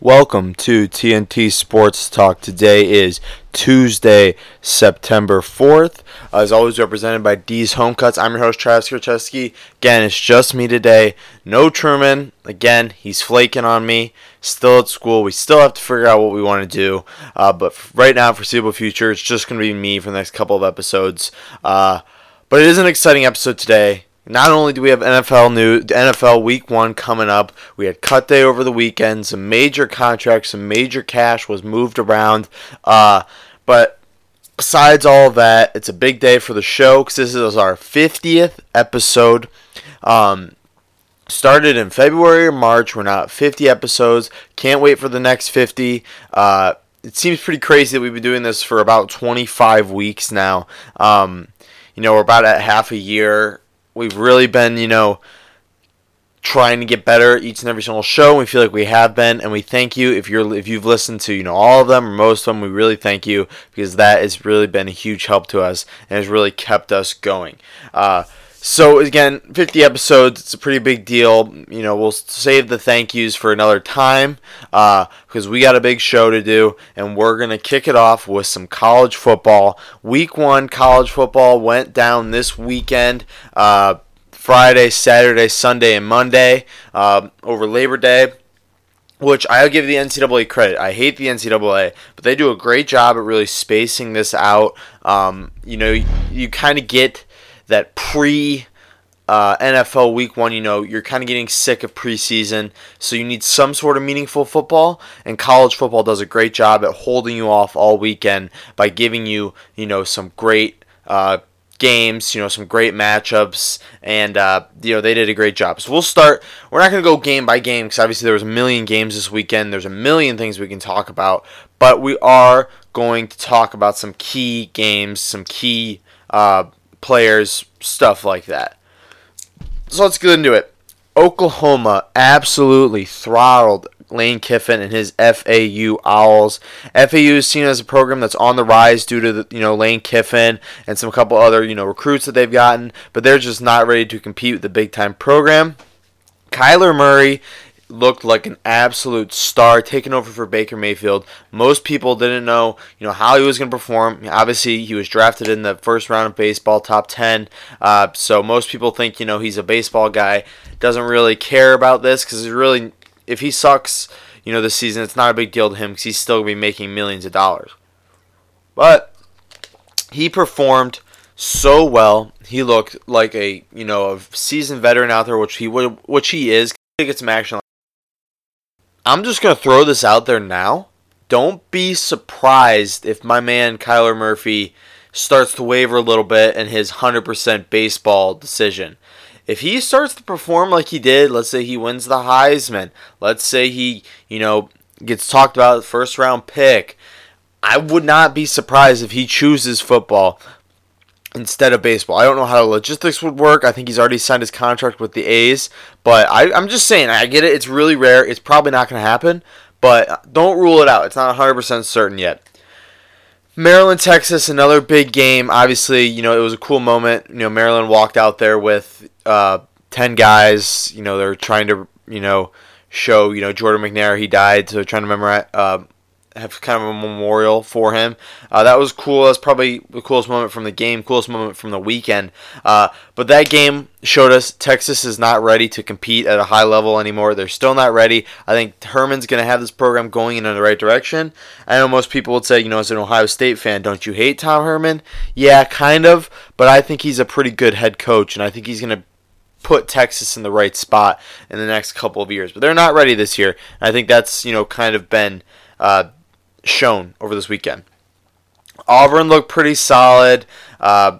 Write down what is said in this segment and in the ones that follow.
Welcome to TNT Sports Talk. Today is Tuesday, September 4th. As always, represented by D's Home Cuts. I'm your host, Travis Kircheski. Again, it's just me today. No Truman. Again, he's flaking on me. Still at school. We still have to figure out what we want to do. Uh, but right now, foreseeable future, it's just going to be me for the next couple of episodes. Uh, but it is an exciting episode today. Not only do we have NFL new NFL Week One coming up, we had cut day over the weekend. Some major contracts, some major cash was moved around. Uh, but besides all that, it's a big day for the show because this is our 50th episode. Um, started in February or March. We're now at 50 episodes. Can't wait for the next 50. Uh, it seems pretty crazy that we've been doing this for about 25 weeks now. Um, you know, we're about at half a year We've really been, you know, trying to get better each and every single show. We feel like we have been, and we thank you if you're if you've listened to you know all of them or most of them. We really thank you because that has really been a huge help to us and has really kept us going. Uh, so again, 50 episodes, it's a pretty big deal. You know, we'll save the thank yous for another time uh, because we got a big show to do, and we're gonna kick it off with some college football. Week one college football went down this weekend. Uh, Friday, Saturday, Sunday, and Monday uh, over Labor Day which I'll give the NCAA credit. I hate the NCAA, but they do a great job at really spacing this out. Um, you know, you, you kind of get that pre uh, NFL week one, you know, you're kind of getting sick of preseason, so you need some sort of meaningful football. And college football does a great job at holding you off all weekend by giving you, you know, some great uh, games, you know, some great matchups, and uh, you know they did a great job. So we'll start. We're not going to go game by game because obviously there was a million games this weekend. There's a million things we can talk about, but we are going to talk about some key games, some key uh, players, stuff like that. So let's get into it. Oklahoma absolutely throttled Lane Kiffin and his FAU Owls. FAU is seen as a program that's on the rise due to the, you know Lane Kiffin and some couple other you know recruits that they've gotten, but they're just not ready to compete with the big time program. Kyler Murray looked like an absolute star taking over for Baker Mayfield. Most people didn't know, you know, how he was going to perform. Obviously, he was drafted in the first round of baseball, top 10. Uh, so most people think, you know, he's a baseball guy. Doesn't really care about this because really, if he sucks, you know, this season, it's not a big deal to him because he's still going to be making millions of dollars. But he performed so well. He looked like a, you know, a seasoned veteran out there, which he would, which he is. Get some action I'm just going to throw this out there now. Don't be surprised if my man Kyler Murray starts to waver a little bit in his 100% baseball decision. If he starts to perform like he did, let's say he wins the Heisman, let's say he, you know, gets talked about first round pick, I would not be surprised if he chooses football instead of baseball. I don't know how the logistics would work. I think he's already signed his contract with the A's. But I, I'm just saying, I get it. It's really rare. It's probably not going to happen. But don't rule it out. It's not 100% certain yet. Maryland, Texas, another big game. Obviously, you know, it was a cool moment. You know, Maryland walked out there with uh, 10 guys. You know, they're trying to, you know, show, you know, Jordan McNair, he died. So trying to memorize, uh, have kind of a memorial for him. Uh, that was cool. That's probably the coolest moment from the game, coolest moment from the weekend. Uh, but that game showed us Texas is not ready to compete at a high level anymore. They're still not ready. I think Herman's going to have this program going in the right direction. I know most people would say, you know, as an Ohio State fan, don't you hate Tom Herman? Yeah, kind of. But I think he's a pretty good head coach, and I think he's going to put Texas in the right spot in the next couple of years. But they're not ready this year. I think that's, you know, kind of been. Uh, shown over this weekend. Auburn looked pretty solid. Uh,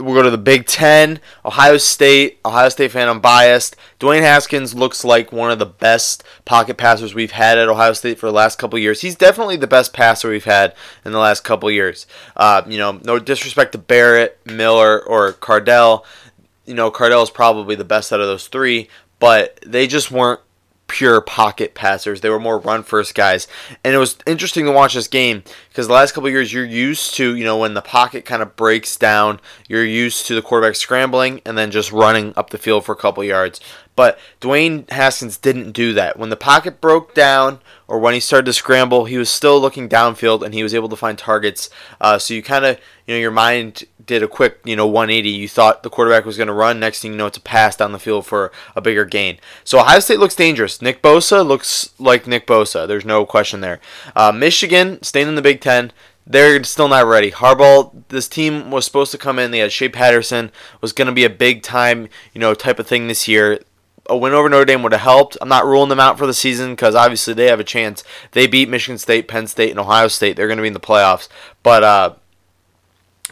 we'll go to the Big Ten. Ohio State. Ohio State fan, I'm biased. Dwayne Haskins looks like one of the best pocket passers we've had at Ohio State for the last couple years. He's definitely the best passer we've had in the last couple years. Uh, you know, no disrespect to Barrett, Miller, or Cardale. You know, Cardale is probably the best out of those three, but they just weren't pure pocket passers. They were more run first guys. And it was interesting to watch this game because the last couple years you're used to, you know, when the pocket kind of breaks down, you're used to the quarterback scrambling and then just running up the field for a couple yards. But Dwayne Haskins didn't do that. When the pocket broke down or when he started to scramble, he was still looking downfield and he was able to find targets. Uh, so you kind of, you know, your mind did a quick, you know, 180. You thought the quarterback was going to run. Next thing you know, it's a pass down the field for a bigger gain. So Ohio State looks dangerous. Nick Bosa looks like Nick Bosa. There's no question there. Uh, Michigan staying in the Big Ten they're still not ready. Harbaugh, this team was supposed to come in. They had Shea Patterson, was going to be a big time, you know, type of thing this year. A win over Notre Dame would have helped. I'm not ruling them out for the season because obviously they have a chance. They beat Michigan State, Penn State, and Ohio State. They're going to be in the playoffs. But uh,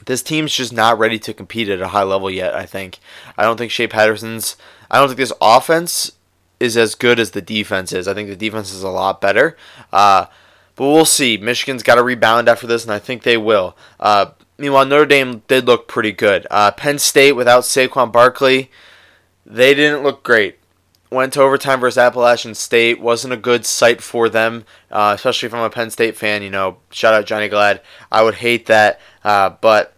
this team's just not ready to compete at a high level yet. I think. I don't think Shea Patterson's. I don't think this offense is as good as the defense is. I think the defense is a lot better. Uh, but we'll see. Michigan's got to rebound after this, and I think they will. Uh, meanwhile, Notre Dame did look pretty good. Uh, Penn State without Saquon Barkley, they didn't look great. Went to overtime versus Appalachian State. Wasn't a good sight for them, uh, especially if I'm a Penn State fan. You know, shout out Johnny Glad. I would hate that. Uh, but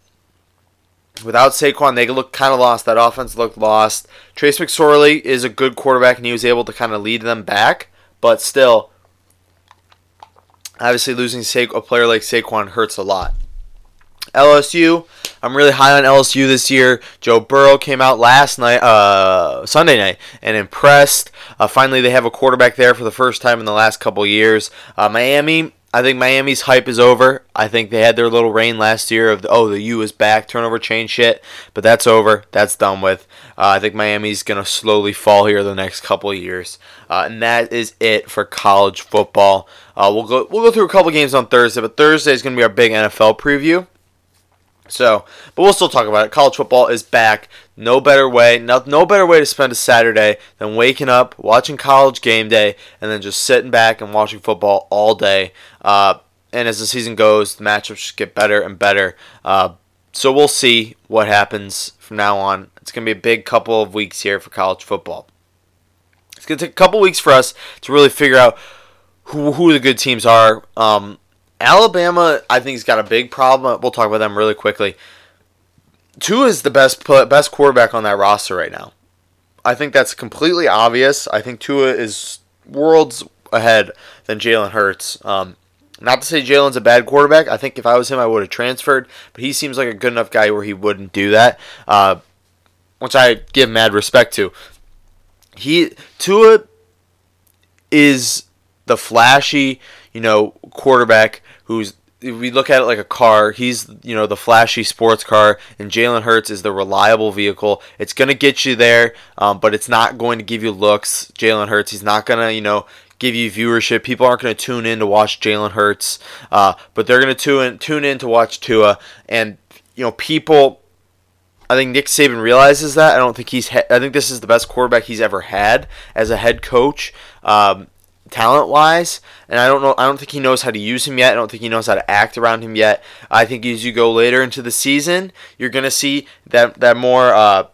without Saquon, they look kind of lost. That offense looked lost. Trace McSorley is a good quarterback, and he was able to kind of lead them back. But still, Obviously, losing a player like Saquon hurts a lot. LSU, I'm really high on LSU this year. Joe Burrow came out last night, uh, Sunday night, and impressed. Uh, finally, they have a quarterback there for the first time in the last couple years. Uh, Miami, I think Miami's hype is over. I think they had their little reign last year of oh the U is back turnover chain shit, but that's over. That's done with. Uh, I think Miami's gonna slowly fall here the next couple years, uh, and that is it for college football. Uh, we'll go we'll go through a couple games on Thursday, but Thursday is gonna be our big NFL preview. So, but we'll still talk about it. College football is back. No better way, no, no better way to spend a Saturday than waking up, watching college game day, and then just sitting back and watching football all day. Uh, and as the season goes, the matchups just get better and better. Uh, so we'll see what happens from now on. It's going to be a big couple of weeks here for college football. It's going to take a couple weeks for us to really figure out who, who the good teams are. Um, Alabama, I think, has got a big problem. We'll talk about them really quickly. Tua is the best best quarterback on that roster right now. I think that's completely obvious. I think Tua is worlds ahead than Jalen Hurts. Um, not to say Jalen's a bad quarterback. I think if I was him, I would have transferred. But he seems like a good enough guy where he wouldn't do that, uh, which I give mad respect to. He Tua is the flashy, you know, quarterback who's we look at it like a car. He's you know the flashy sports car, and Jalen Hurts is the reliable vehicle. It's gonna get you there, um, but it's not going to give you looks. Jalen Hurts, he's not gonna you know give you viewership. People aren't gonna tune in to watch Jalen Hurts, uh, but they're gonna tune tune in to watch Tua, and you know people. I think Nick Saban realizes that. I don't think he's. I think this is the best quarterback he's ever had as a head coach. Um, talent wise, and I don't know. I don't think he knows how to use him yet. I don't think he knows how to act around him yet. I think as you go later into the season, you're gonna see that that more. Uh,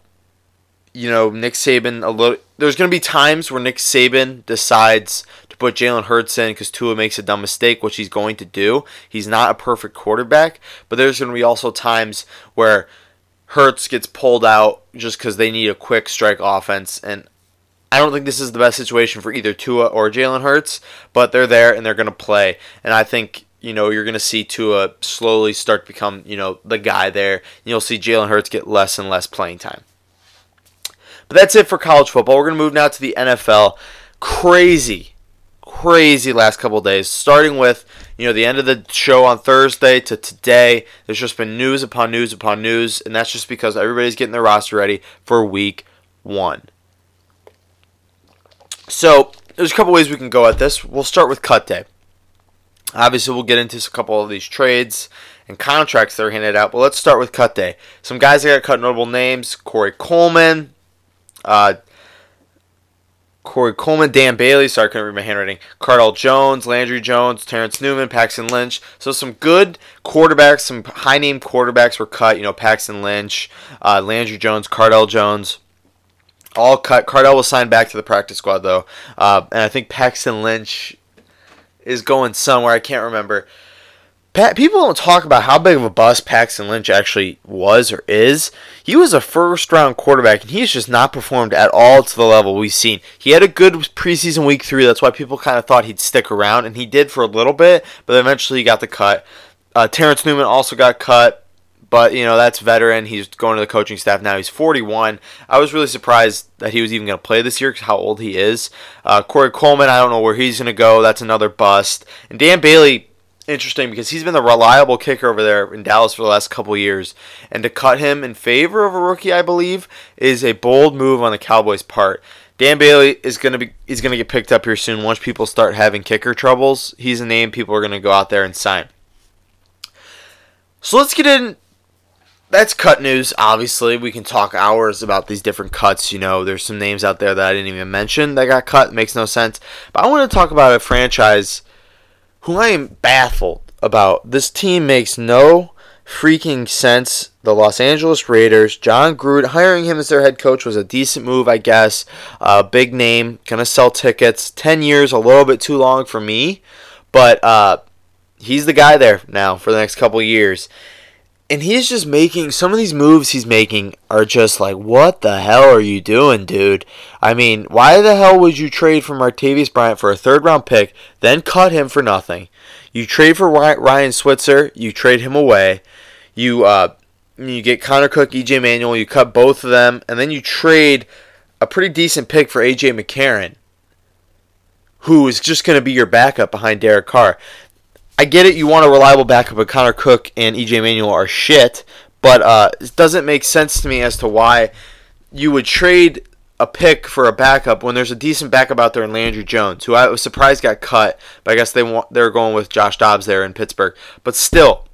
you know, Nick Saban a little. There's gonna be times where Nick Saban decides to put Jalen Hurts in because Tua makes a dumb mistake, which he's going to do. He's not a perfect quarterback, but there's gonna be also times where Hurts gets pulled out just because they need a quick strike offense, and I don't think this is the best situation for either Tua or Jalen Hurts, but they're there and they're going to play. And I think you know you're going to see Tua slowly start to become you know the guy there. You'll see Jalen Hurts get less and less playing time. But that's it for college football. We're going to move now to the NFL. Crazy, crazy last couple days. Starting with you know the end of the show on Thursday to today. There's just been news upon news upon news, and that's just because everybody's getting their roster ready for Week One. So there's a couple ways we can go at this. We'll start with cut day. Obviously, we'll get into a couple of these trades and contracts that are handed out, but let's start with cut day. Some guys that got cut notable names: Corey Coleman, uh, Corey Coleman, Dan Bailey. Sorry, I couldn't read my handwriting. Cardale Jones, Landry Jones, Terrence Newman, Paxton Lynch. So some good quarterbacks, some high name quarterbacks were cut. You know, Paxton Lynch, uh, Landry Jones, Cardale Jones all cut. Cardale was signed back to the practice squad though, uh, and I think Paxton Lynch is going somewhere. I can't remember. Pat, people don't talk about how big of a bust Paxton Lynch actually was or is. He was a first round quarterback, and he's just not performed at all to the level we've seen. He had a good preseason week three. That's why people kind of thought he'd stick around, and he did for a little bit, but eventually he got the cut. Uh, Terrence Newman also got cut, but you know that's veteran. He's going to the coaching staff now. He's 41. I was really surprised that he was even going to play this year because how old he is. Uh, Corey Coleman, I don't know where he's going to go. That's another bust. And Dan Bailey interesting because he's been the reliable kicker over there in Dallas for the last couple years, and to cut him in favor of a rookie, I believe, is a bold move on the Cowboys' part. Dan Bailey is gonna be is gonna get picked up here soon. Once people start having kicker troubles, he's a name people are gonna go out there and sign. So let's get in. That's cut news. Obviously, we can talk hours about these different cuts. You know, there's some names out there that I didn't even mention that got cut. It makes no sense. But I want to talk about a franchise who I am baffled about. This team makes no freaking sense. The Los Angeles Raiders, Jon Gruden, hiring him as their head coach was a decent move, I guess. Uh, big name, gonna sell tickets. Ten years, a little bit too long for me, but uh, he's the guy there now for the next couple years and he's just making some of these moves he's making are just like what the hell are you doing dude? I mean why the hell would you trade for martavis bryant for a third round pick then cut him for nothing? You trade for ryan switzer you trade him away. You uh you get connor cook ej manuel you cut both of them and then you trade a pretty decent pick for aj mccarron who is just going to be your backup behind derek carr I get it. You want a reliable backup, but Connor Cook and EJ Manuel are shit. But uh, it doesn't make sense to me as to why you would trade a pick for a backup when there's a decent backup out there in Landry Jones, who I was surprised got cut. But I guess they want they're going with Josh Dobbs there in Pittsburgh. But still,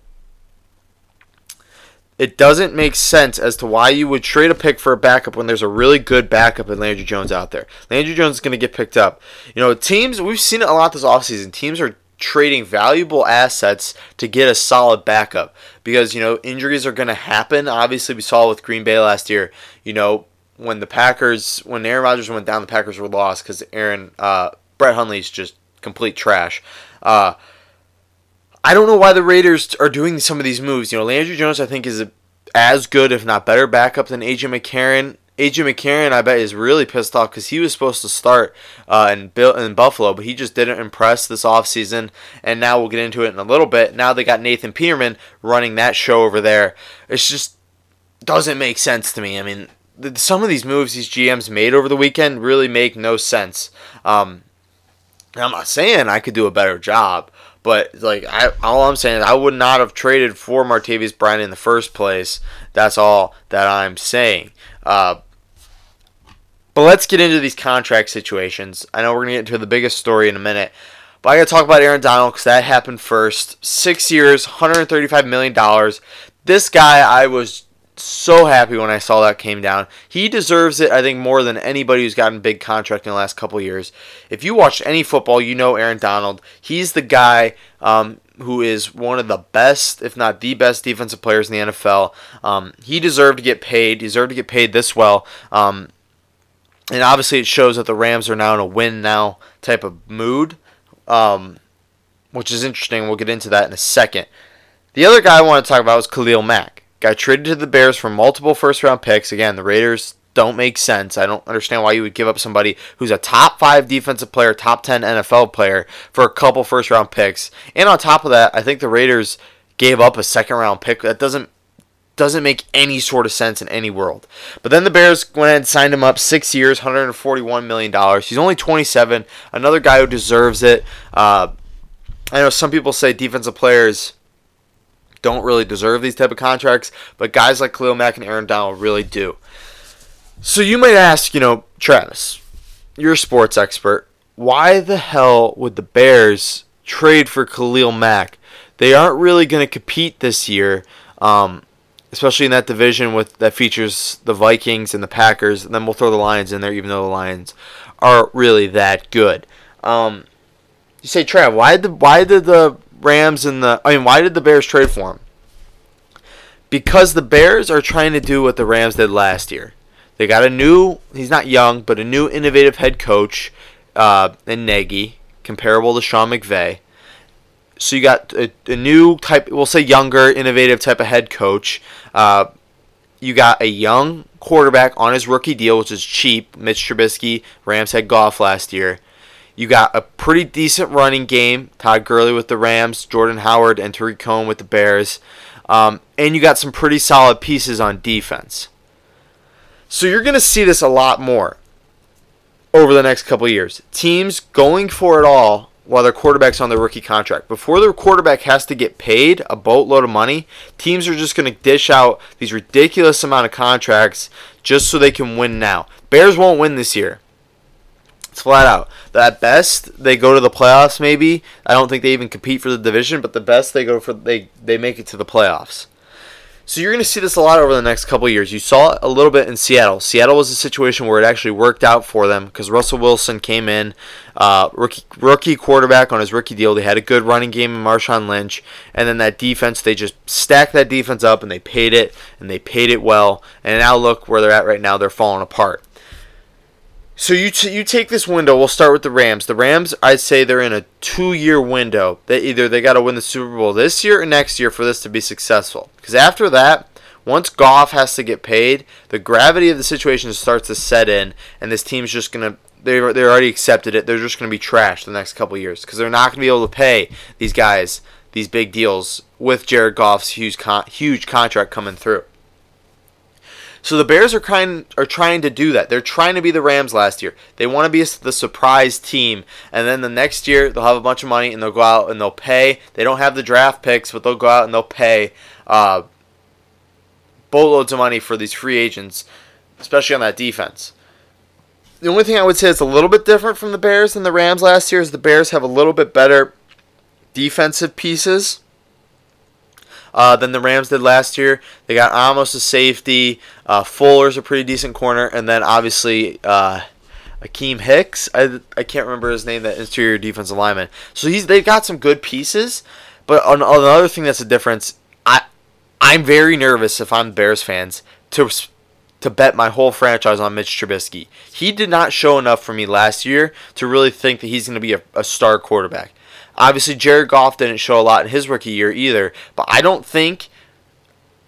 it doesn't make sense as to why you would trade a pick for a backup when there's a really good backup in Landry Jones out there. Landry Jones is going to get picked up. You know, teams, we've seen it a lot this offseason. Teams are trading valuable assets to get a solid backup because you know injuries are going to happen. Obviously, we saw with Green Bay last year. You know when the Packers, when Aaron Rodgers went down, the Packers were lost because Aaron uh, Brett Hundley's just complete trash. Uh, I don't know why the Raiders are doing some of these moves. You know, Landry Jones I think is a, as good, if not better, backup than AJ McCarron. AJ McCarron, I bet, is really pissed off because he was supposed to start uh, in, in Buffalo, but he just didn't impress this offseason. And now we'll get into it in a little bit. Now they got Nathan Peterman running that show over there. It's just doesn't make sense to me. I mean, the, some of these moves these GMs made over the weekend really make no sense. Um, I'm not saying I could do a better job, but like I, all I'm saying is I would not have traded for Martavis Bryant in the first place. That's all that I'm saying. Uh, but let's get into these contract situations. I know we're going to get into the biggest story in a minute. But I got to talk about Aaron Donald because that happened first. Six years, $135 million. This guy, I was so happy when I saw that came down. He deserves it, I think, more than anybody who's gotten big contract in the last couple years. If you watch any football, you know Aaron Donald. He's the guy um, who is one of the best, if not the best, defensive players in the NFL. Um, he deserved to get paid. Deserved to get paid this well. Um, and obviously it shows that the Rams are now in a win now type of mood, um, which is interesting. We'll get into that in a second. The other guy I want to talk about is Khalil Mack. Got traded to the Bears for multiple first round picks. Again, the Raiders don't make sense. I don't understand why you would give up somebody who's a top five defensive player, top 10 NFL player for a couple first round picks. And on top of that, I think the Raiders gave up a second round pick. That doesn't doesn't make any sort of sense in any world. But then the Bears went ahead and signed him up six years, $141 million. He's only 27. Another guy who deserves it. Uh, I know some people say defensive players don't really deserve these type of contracts, but guys like Khalil Mack and Aaron Donald really do. So you might ask, you know, Travis, you're a sports expert. Why the hell would the Bears trade for Khalil Mack? They aren't really going to compete this year. Um, especially in that division with that features the Vikings and the Packers. And then we'll throw the Lions in there, even though the Lions aren't really that good. Um, you say, Trav, why did the why did the Rams and the I mean, why did the Bears trade for him? Because the Bears are trying to do what the Rams did last year. They got a new, he's not young, but a new innovative head coach uh, in Nagy, comparable to Sean McVay. So you got a, a new type, we'll say younger, innovative type of head coach. Uh, you got a young quarterback on his rookie deal, which is cheap. Mitch Trubisky, Rams had Goff last year. You got a pretty decent running game. Todd Gurley with the Rams, Jordan Howard and Tarik Cohen with the Bears. Um, and you got some pretty solid pieces on defense. So you're going to see this a lot more over the next couple years. Teams going for it all while their quarterback's on their rookie contract. Before their quarterback has to get paid a boatload of money, teams are just going to dish out these ridiculous amount of contracts just so they can win now. Bears won't win this year. It's flat out. At best, they go to the playoffs. Maybe I don't think they even compete for the division, but the best they go for they they make it to the playoffs. So you're going to see this a lot over the next couple years. You saw it a little bit in Seattle. Seattle was a situation where it actually worked out for them because Russell Wilson came in, uh, rookie rookie quarterback on his rookie deal. They had a good running game in Marshawn Lynch, and then that defense they just stacked that defense up and they paid it and they paid it well. And now look where they're at right now. They're falling apart. So you t- you take this window. We'll start with the Rams. The Rams, I'd say they're in a two-year window. That either they got to win the Super Bowl this year or next year for this to be successful. Because after that, once Goff has to get paid, the gravity of the situation starts to set in, and this team's just gonna they they already accepted it. They're just gonna be trashed the next couple years because they're not gonna be able to pay these guys these big deals with Jared Goff's huge con- huge contract coming through. So the Bears are kind are trying to do that. They're trying to be the Rams last year. They want to be the surprise team, and then the next year they'll have a bunch of money and they'll go out and they'll pay. They don't have the draft picks, but they'll go out and they'll pay uh, boatloads of money for these free agents, especially on that defense. The only thing I would say is a little bit different from the Bears than the Rams last year is the Bears have a little bit better defensive pieces uh, than the Rams did last year. They got almost a safety. Uh, Fuller's a pretty decent corner, and then obviously uh, Akiem Hicks. I, I can't remember his name. That interior defensive lineman. So he's they've got some good pieces. But on, on another thing that's a difference, I I'm very nervous if I'm Bears fans to to bet my whole franchise on Mitch Trubisky. He did not show enough for me last year to really think that he's going to be a, a star quarterback. Obviously, Jared Goff didn't show a lot in his rookie year either, but I don't think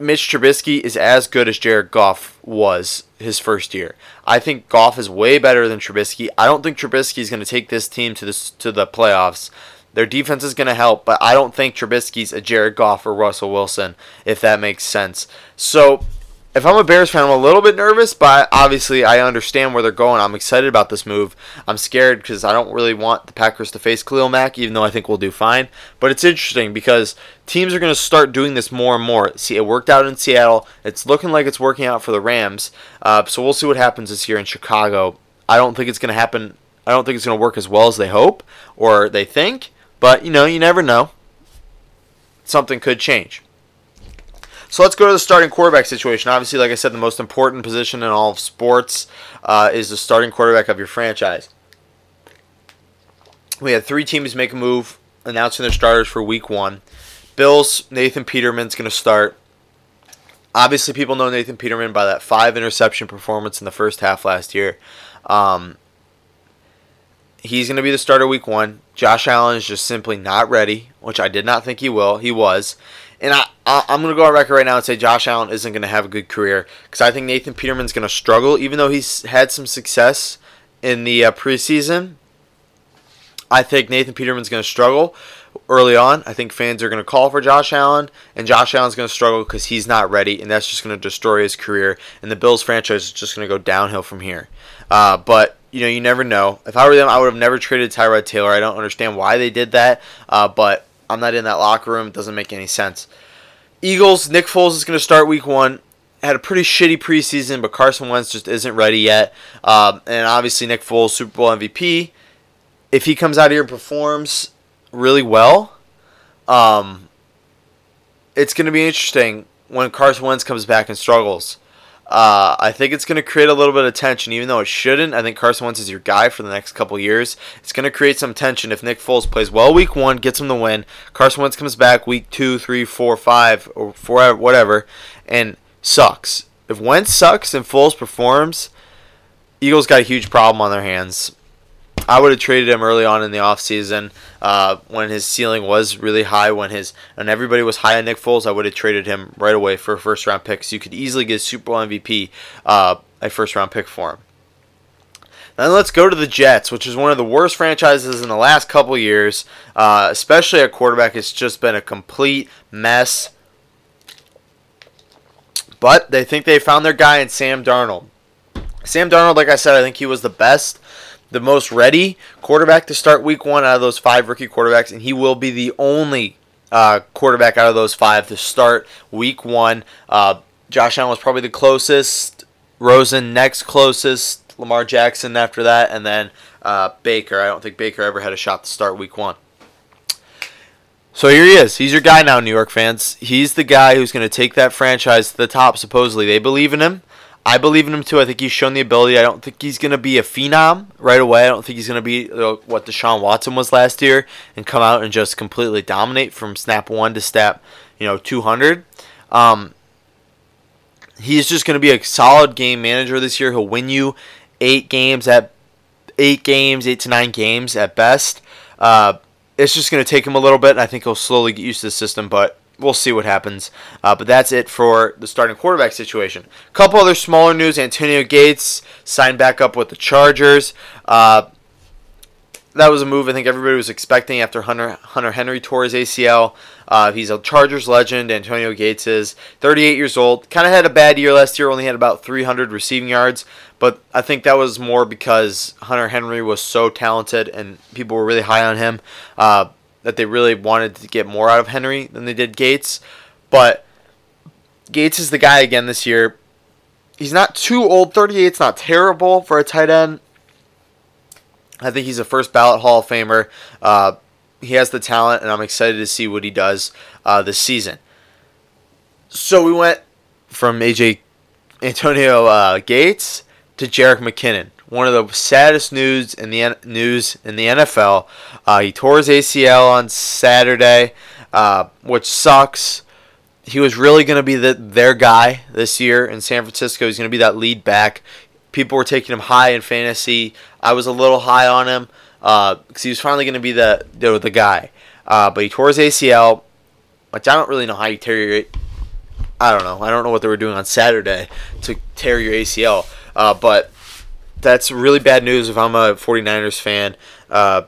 Mitch Trubisky is as good as Jared Goff was his first year. I think Goff is way better than Trubisky. I don't think Trubisky is going to take this team to to the playoffs. Their defense is going to help, but I don't think Trubisky's a Jared Goff or Russell Wilson, if that makes sense. So if I'm a Bears fan, I'm a little bit nervous, but obviously I understand where they're going. I'm excited about this move. I'm scared because I don't really want the Packers to face Khalil Mack, even though I think we'll do fine. But it's interesting because teams are going to start doing this more and more. See, it worked out in Seattle. It's looking like it's working out for the Rams. Uh, so we'll see what happens this year in Chicago. I don't think it's going to happen. I don't think it's going to work as well as they hope or they think. But you know, you never know. Something could change. So let's go to the starting quarterback situation. Obviously, like I said, the most important position in all of sports uh, is the starting quarterback of your franchise. We had three teams make a move announcing their starters for week one. Bills, Nathan Peterman's going to start. Obviously, people know Nathan Peterman by that five interception performance in the first half last year. Um, he's going to be the starter week one. Josh Allen is just simply not ready, which I did not think he will. He was. And I, I, am to go on record right now and say Josh Allen isn't to have a good career because I think Nathan Peterman's to struggle, even though he's had some success in the uh, preseason. I think Nathan Peterman's to struggle early on. I think fans are going to call for Josh Allen, and Josh Allen's going to struggle because he's not ready, and that's just going to destroy his career. And the Bills franchise is just going to go downhill from here. Uh, but you know, you never know. If I were them, I would have never traded Tyrod Taylor. I don't understand why they did that, uh, but I'm not in that locker room. It doesn't make any sense. Eagles, Nick Foles is going to start week one. Had a pretty shitty preseason, but Carson Wentz just isn't ready yet. Um, and obviously, Nick Foles, Super Bowl MVP. If he comes out here and performs really well, um, it's going to be interesting when Carson Wentz comes back and struggles. Uh, I think it's going to create a little bit of tension, even though it shouldn't. I think Carson Wentz is your guy for the next couple years. It's going to create some tension if Nick Foles plays well week one, gets him the win. Carson Wentz comes back week two, three, four, five, or four, whatever, and sucks. If Wentz sucks and Foles performs, Eagles got a huge problem on their hands. I would have traded him early on in the offseason uh, when his ceiling was really high. When his and everybody was high on Nick Foles, I would have traded him right away for a first round pick. So you could easily get a Super Bowl MVP uh, a first round pick for him. Then let's go to the Jets, which is one of the worst franchises in the last couple years, uh, especially at quarterback. It's just been a complete mess. But they think they found their guy in Sam Darnold. Sam Darnold, like I said, I think he was the best, the most ready quarterback to start week one out of those five rookie quarterbacks, and he will be the only uh, quarterback out of those five to start week one. Uh, Josh Allen was probably the closest, Rosen next closest, Lamar Jackson after that, and then uh, Baker. I don't think Baker ever had a shot to start week one. So here he is. He's your guy now, New York fans. He's the guy who's going to take that franchise to the top, supposedly. They believe in him. I believe in him too. I think he's shown the ability. I don't think he's going to be a phenom right away. I don't think he's going to be uh, what Deshaun Watson was last year and come out and just completely dominate from snap one to snap, you know, 200. Um, he's just going to be a solid game manager this year. He'll win you eight games at eight games, eight to nine games at best. Uh, it's just going to take him a little bit, and I think he'll slowly get used to the system. But we'll see what happens. Uh, but that's it for the starting quarterback situation. A couple other smaller news: Antonio Gates signed back up with the Chargers. Uh, that was a move I think everybody was expecting after Hunter Hunter Henry tore his ACL. Uh, he's a Chargers legend. Antonio Gates is 38 years old. Kind of had a bad year last year. Only had about 300 receiving yards, but I think that was more because Hunter Henry was so talented and people were really high on him uh, that they really wanted to get more out of Henry than they did Gates. But Gates is the guy again this year. He's not too old. 38 is not terrible for a tight end. I think he's a first ballot Hall of Famer. Uh, he has the talent, and I'm excited to see what he does uh, this season. So we went from AJ Antonio uh, Gates to Jerick McKinnon. One of the saddest news in the news in the NFL. Uh, he tore his ACL on Saturday, uh, which sucks. He was really going to be the, their guy this year in San Francisco. He's going to be that lead back. People were taking him high in fantasy. I was a little high on him because uh, he was finally going to be the the, the guy. Uh, but he tore his ACL, which I don't really know how you tear your. I don't know. I don't know what they were doing on Saturday to tear your ACL. Uh, but that's really bad news if I'm a 49ers fan. Uh,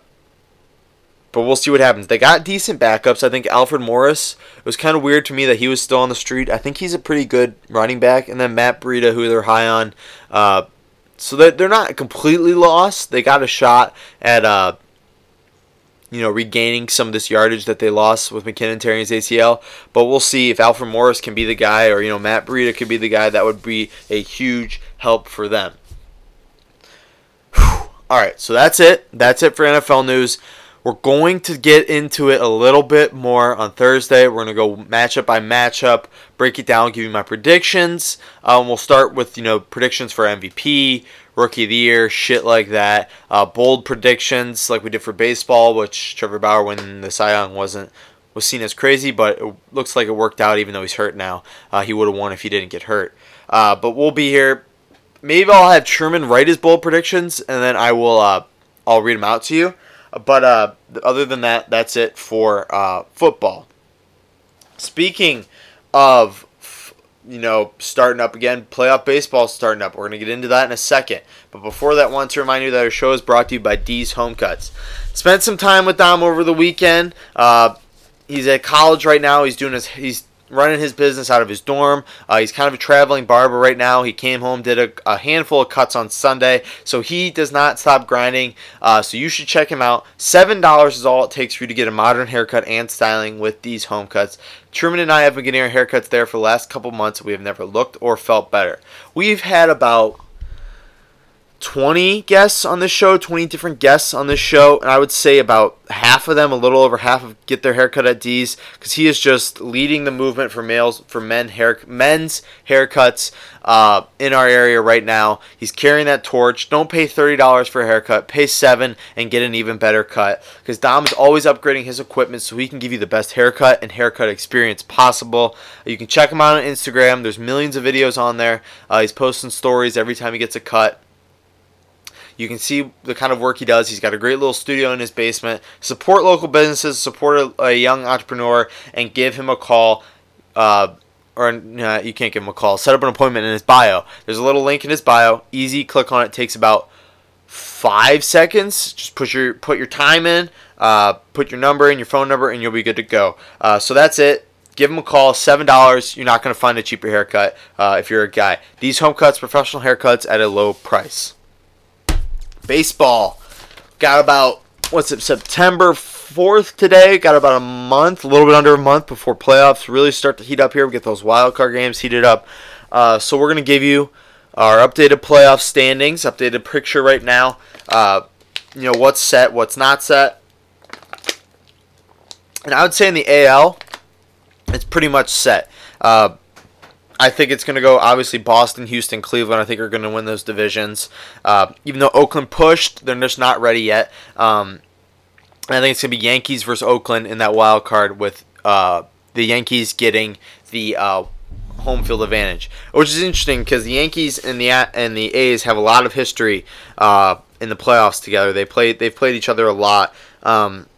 but we'll see what happens. They got decent backups. I think Alfred Morris. It was kind of weird to me that he was still on the street. I think he's a pretty good running back. And then Matt Breida, who they're high on. Uh, so that they're not completely lost. They got a shot at uh, you know regaining some of this yardage that they lost with McKinnon tearing his ACL. But we'll see if Alfred Morris can be the guy, or you know Matt Breida could be the guy. That would be a huge help for them. All right, so that's it. That's it for NFL news. We're going to get into it a little bit more on Thursday. We're going to go matchup by matchup, break it down, give you my predictions. Um, we'll start with you know predictions for MVP, Rookie of the Year, shit like that. Uh, bold predictions like we did for baseball, which Trevor Bauer winning the Cy Young wasn't was seen as crazy, but it looks like it worked out. Even though he's hurt now, uh, he would have won if he didn't get hurt. Uh, but we'll be here. Maybe I'll have Truman write his bold predictions, and then I will uh, I'll read them out to you. But uh, other than that, that's it for uh, football. Speaking of, you know, starting up again, playoff baseball starting up. We're going to get into that in a second. But before that, I want to remind you that our show is brought to you by D's Home Cuts. Spent some time with Dom over the weekend. Uh, he's at college right now. He's doing his he's running his business out of his dorm. Uh, he's kind of a traveling barber right now. He came home, did a, a handful of cuts on Sunday, so he does not stop grinding. Uh, so you should check him out. Seven dollars is all it takes for you to get a modern haircut and styling with D's Home Cuts. Truman and I have been getting our haircuts there for the last couple months. We have never looked or felt better. We've had about 20 guests on this show, 20 different guests on this show, and I would say about half of them, a little over half of get their haircut at D's because he is just leading the movement for males for men hair men's haircuts uh, in our area right now. He's carrying that torch. Don't pay $30 for a haircut, pay 7 and get an even better cut because Dom is always upgrading his equipment so he can give you the best haircut and haircut experience possible. You can check him out on Instagram. There's millions of videos on there. Uh, he's posting stories every time he gets a cut You can see the kind of work he does. He's got a great little studio in his basement. Support local businesses, support a, a young entrepreneur, and give him a call. Uh, or uh, you can't give him a call. Set up an appointment in his bio. There's a little link in his bio. Easy. Click on it. Takes about five seconds. Just put your put your time in. Uh, put your number in, your phone number, and you'll be good to go. Uh, so that's it. Give them a call. Seven dollars. You're not going to find a cheaper haircut uh, if you're a guy. D's Home Cuts, professional haircuts at a low price. Baseball. Got about what's it? September 4th today. Got about a month, a little bit under a month before playoffs really start to heat up here. We get those wild card games heated up. Uh, so we're to give you our updated playoff standings, updated picture right now. Uh, you know, what's set, what's not set. And I would say in the AL, it's pretty much set. Uh, I think it's going to go obviously Boston, Houston, Cleveland. I think are going to win those divisions. Uh, even though Oakland pushed, they're just not ready yet. Um, I think it's going to be Yankees versus Oakland in that wild card with uh, the Yankees getting the uh, home field advantage, which is interesting because the Yankees and the and the A's have a lot of history uh, in the playoffs together. They played they've played each other a lot. Um,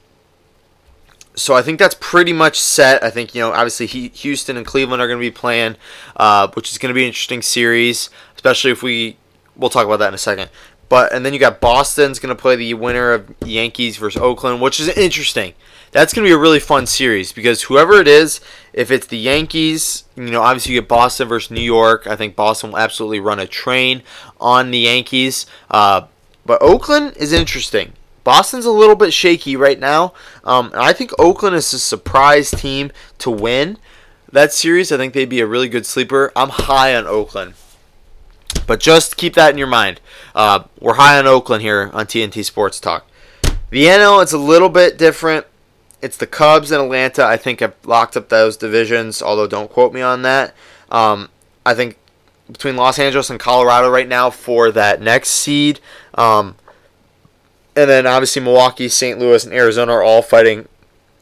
so I think that's pretty much set. I think you know obviously he, Houston and Cleveland are going to be playing, uh, which is going to be an interesting series, especially if we we'll talk about that in a second. But and then you got Boston's going to play the winner of Yankees versus Oakland, which is interesting. That's going to be a really fun series because whoever it is, if it's the Yankees, you know, obviously you get Boston versus New York. I think Boston will absolutely run a train on the Yankees. Uh, but Oakland is interesting. Boston's a little bit shaky right now. Um, I think Oakland is a surprise team to win that series. I think they'd be a really good sleeper. I'm high on Oakland. But just keep that in your mind. Uh, we're high on Oakland here on TNT Sports Talk. The NL, it's a little bit different. It's the Cubs and Atlanta. I think have locked up those divisions, although don't quote me on that. Um, I think between Los Angeles and Colorado right now for that next seed. Um, and then obviously Milwaukee, St. Louis, and Arizona are all fighting,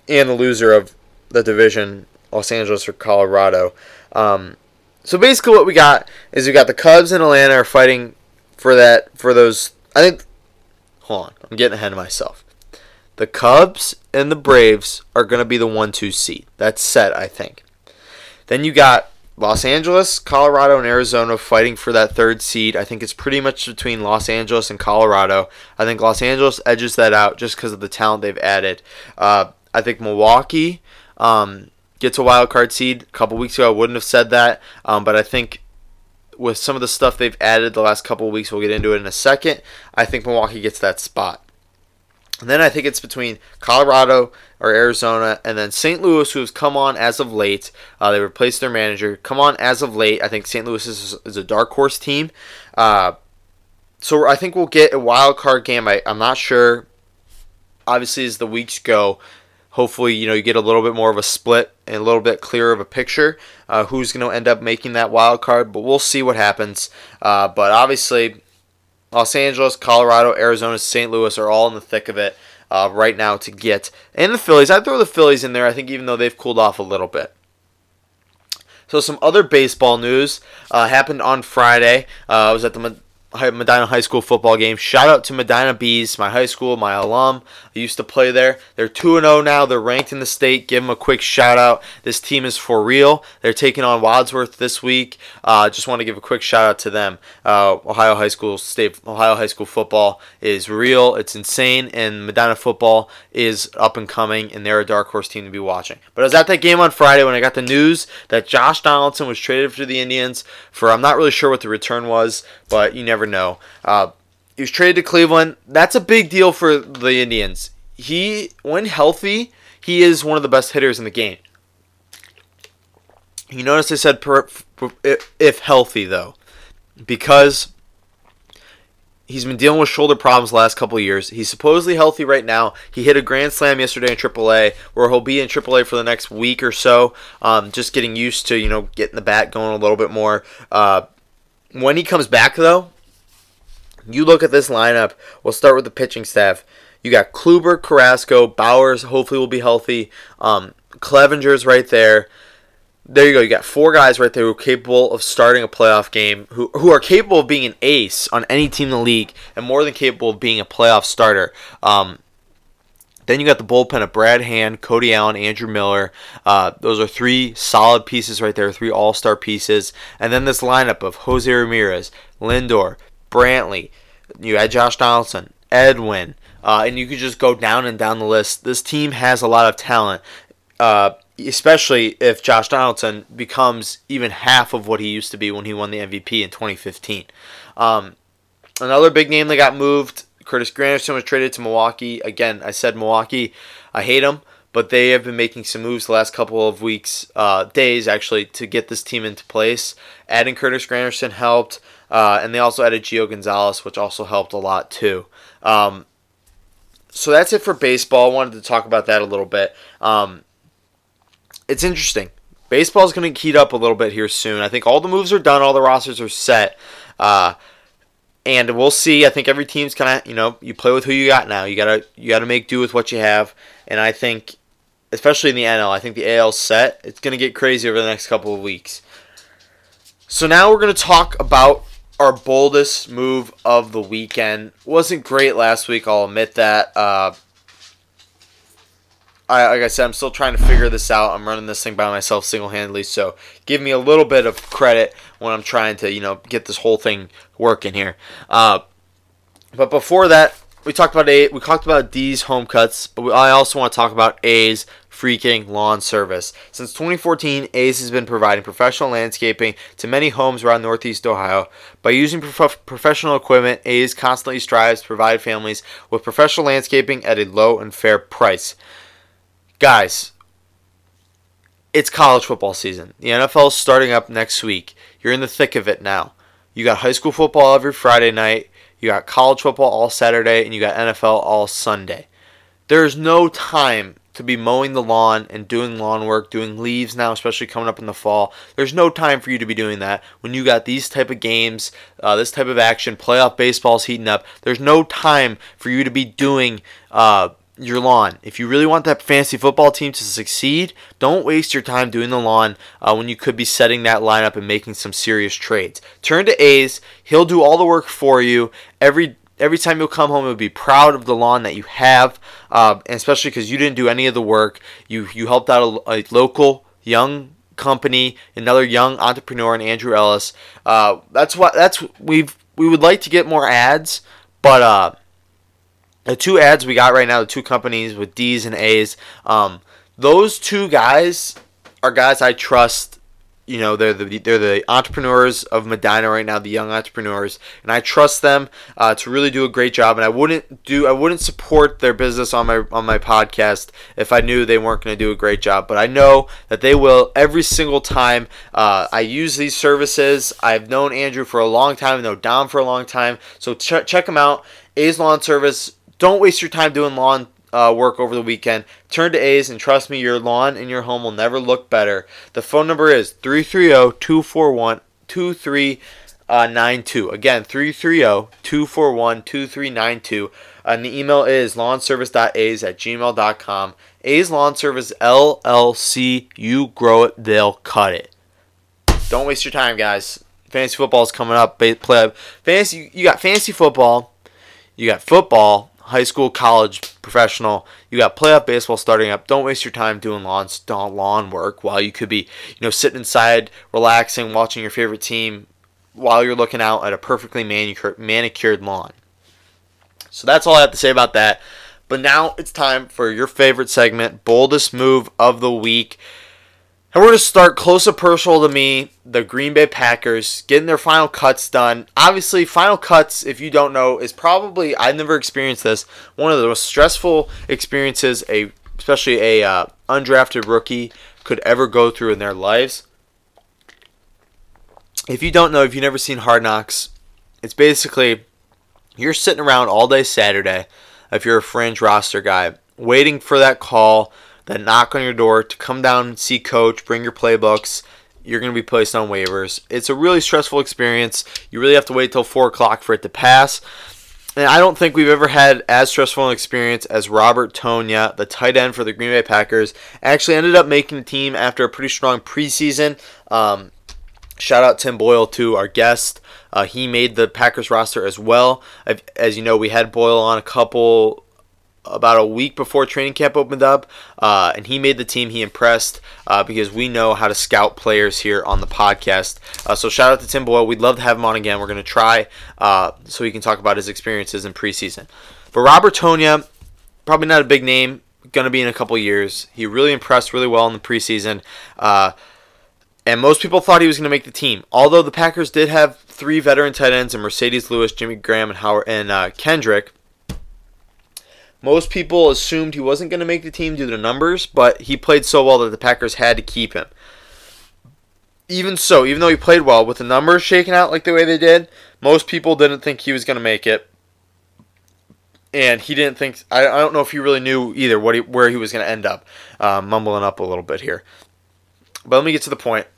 and the loser of the division, Los Angeles or Colorado. Um, so basically, what we got is we got the Cubs and Atlanta are fighting for that for those. I think. Hold on, I'm getting ahead of myself. The Cubs and the Braves are going to be the one-two seed. That's set, I think. Then you got Los Angeles, Colorado, and Arizona fighting for that third seed. I think it's pretty much between Los Angeles and Colorado. I think Los Angeles edges that out just because of the talent they've added. Uh, I think Milwaukee um, gets a wild card seed. A couple weeks ago, I wouldn't have said that, um, but I think with some of the stuff they've added the last couple weeks, we'll get into it in a second. I think Milwaukee gets that spot. And then I think it's between Colorado or Arizona, and then St. Louis, who has come on as of late. Uh, they replaced their manager. Come on as of late. I think St. Louis is, is a dark horse team. Uh, so I think we'll get a wild card game. I, I'm not sure. Obviously, as the weeks go, hopefully you know you get a little bit more of a split and a little bit clearer of a picture uh, who's going to end up making that wild card. But we'll see what happens. Uh, but obviously, Los Angeles, Colorado, Arizona, St. Louis are all in the thick of it uh, right now to get. And the Phillies, I'd throw the Phillies in there, I think, even though they've cooled off a little bit. So, some other baseball news uh, happened on Friday. Uh, I was at the Medina High School football game. Shout out to Medina Bees, my high school, my alum. I used to play there. They're 2 0 now. They're ranked in the state. Give them a quick shout out. This team is for real. They're taking on Wadsworth this week. Uh, just want to give a quick shout out to them. Uh, Ohio High School State Ohio High School football is real. It's insane, and Medina football is up and coming, and they're a dark horse team to be watching. But I was at that game on Friday when I got the news that Josh Donaldson was traded for the Indians for I'm not really sure what the return was, but you never never know. Uh, he was traded to Cleveland. That's a big deal for the Indians. He, when healthy, he is one of the best hitters in the game. You notice I said per, per, if healthy though, because he's been dealing with shoulder problems the last couple years. He's supposedly healthy right now. He hit a grand slam yesterday in AAA, where he'll be in AAA for the next week or so, um, just getting used to you know getting the bat going a little bit more. Uh, when he comes back though, you look at this lineup. We'll start with the pitching staff. You got Kluber, Carrasco, Bauer. Hopefully, will be healthy. Um, Clevinger's right there. there you go. You got four guys right there who are capable of starting a playoff game, who, who are capable of being an ace on any team in the league, and more than capable of being a playoff starter. Um, then you got the bullpen of Brad Hand, Cody Allen, Andrew Miller. Uh, those are three solid pieces right there, three all star pieces. And then this lineup of Jose Ramirez, Lindor, Brantley. You had Josh Donaldson, Edwin. Uh, and you could just go down and down the list. This team has a lot of talent. Uh, especially if Josh Donaldson becomes even half of what he used to be when he won the MVP in 2015. Um, another big name that got moved, Curtis Granderson was traded to Milwaukee. Again, I said Milwaukee, I hate them, but they have been making some moves the last couple of weeks, uh, days actually, to get this team into place. Adding Curtis Granderson helped, uh, and they also added Gio Gonzalez, which also helped a lot too. Um, so that's it for baseball. I wanted to talk about that a little bit. Um, it's interesting. Baseball is going to heat up a little bit here soon. I think all the moves are done, all the rosters are set, uh, and we'll see. I think every team's kind of you know you play with who you got now. You gotta you gotta make do with what you have, and I think, especially in the NL, I think the AL set. It's going to get crazy over the next couple of weeks. So now we're going to talk about our boldest move of the weekend. Wasn't great last week, I'll admit that. Uh, I, like I said, I'm still trying to figure this out. I'm running this thing by myself single handedly, so give me a little bit of credit when I'm trying to, you know, get this whole thing working here. Uh, but before that, we talked about A. We talked about D's home cuts, but we, I also want to talk about A's freaking lawn service. Since 2014, A's has been providing professional landscaping to many homes around Northeast Ohio. By using prof- professional equipment, A's constantly strives to provide families with professional landscaping at a low and fair price guys, it's college football season. The NFL is starting up next week. You're in the thick of it now. You got high school football every Friday night, you got college football all Saturday, and you got NFL all Sunday. There's no time to be mowing the lawn and doing lawn work, doing leaves now, especially coming up in the fall. There's no time for you to be doing that when you got these type of games, uh, this type of action, playoff baseball's heating up. There's no time for you to be doing uh, your lawn. If you really want that fantasy football team to succeed, don't waste your time doing the lawn uh, when you could be setting that lineup and making some serious trades. Turn to A's. He'll do all the work for you. Every every time you'll come home, you'll be proud of the lawn that you have, uh, and especially because you didn't do any of the work. You you helped out a, a local young company, another young entrepreneur, and Andrew Ellis. Uh, that's what that's we've we would like to get more ads, but uh, the two ads we got right now, the two companies with D's and A's, um, those two guys are guys I trust. You know, they're the they're the entrepreneurs of Medina right now, the young entrepreneurs, and I trust them uh, to really do a great job. And I wouldn't do I wouldn't support their business on my on my podcast if I knew they weren't going to do a great job. But I know that they will every single time uh, I use these services. I've known Andrew for a long time, I know Dom for a long time, so ch- check them out. A's Lawn Service don't waste your time doing lawn uh, work over the weekend. Turn to A's and trust me, your lawn and your home will never look better. The phone number is 330 241 2392. Again, 330 241 2392. And the email is lawnservice.a's at gmail.com. A's Lawn Service LLC. You grow it, they'll cut it. Don't waste your time, guys. Fantasy football is coming up. Play fantasy. You got fantasy football. You got football high school, college, professional. You got playoff baseball starting up. Don't waste your time doing lawn lawn work while you could be, you know, sitting inside, relaxing, watching your favorite team while you're looking out at a perfectly manicured, manicured lawn. So that's all I have to say about that. But now it's time for your favorite segment, boldest move of the week. And we're going to start close and personal to me, the Green Bay Packers getting their final cuts done. Obviously, final cuts, if you don't know, is probably I've never experienced this. One of the most stressful experiences a especially a uh, undrafted rookie could ever go through in their lives. If you don't know, if you've never seen Hard Knocks, it's basically you're sitting around all day Saturday, if you're a fringe roster guy, waiting for that call that knock on your door to come down and see coach, bring your playbooks. You're going to be placed on waivers. It's a really stressful experience. You really have to wait till 4 o'clock for it to pass. and I don't think we've ever had as stressful an experience as Robert Tonyan, the tight end for the Green Bay Packers. Actually ended up making the team after a pretty strong preseason. Um, shout out Tim Boyle to our guest. Uh, he made the Packers roster as well. As you know, we had Boyle on a couple about a week before training camp opened up, uh, and he made the team. He impressed uh, because we know how to scout players here on the podcast. Uh, so shout out to Tim Boyle. We'd love to have him on again. We're going to try uh, so he can talk about his experiences in preseason. But Robert Tonyan, probably not a big name, going to be in a couple years. He really impressed really well in the preseason. Uh, and most people thought he was going to make the team. Although the Packers did have three veteran tight ends in Marcedes Lewis, Jimmy Graham, and Howard and uh, Kendrick most people assumed he wasn't going to make the team due to the numbers, but he played so well that the Packers had to keep him. Even so, even though he played well, with the numbers shaken out like the way they did, most people didn't think he was going to make it. And he didn't think. I, I don't know if he really knew either what he, where he was going to end up. Uh, mumbling up a little bit here. But let me get to the point.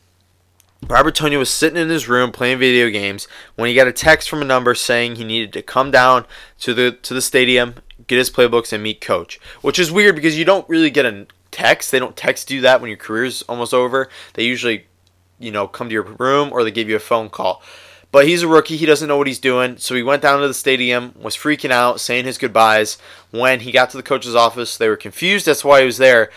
Robert Tonyan was sitting in his room playing video games when he got a text from a number saying he needed to come down to the to the stadium get his playbooks, and meet coach. Which is weird because you don't really get a text. They don't text you that when your career's almost over. They usually, you know, come to your room or they give you a phone call. But he's a rookie. He doesn't know what he's doing. So he went down to the stadium, was freaking out, saying his goodbyes. When he got to the coach's office, they were confused. That's why he was there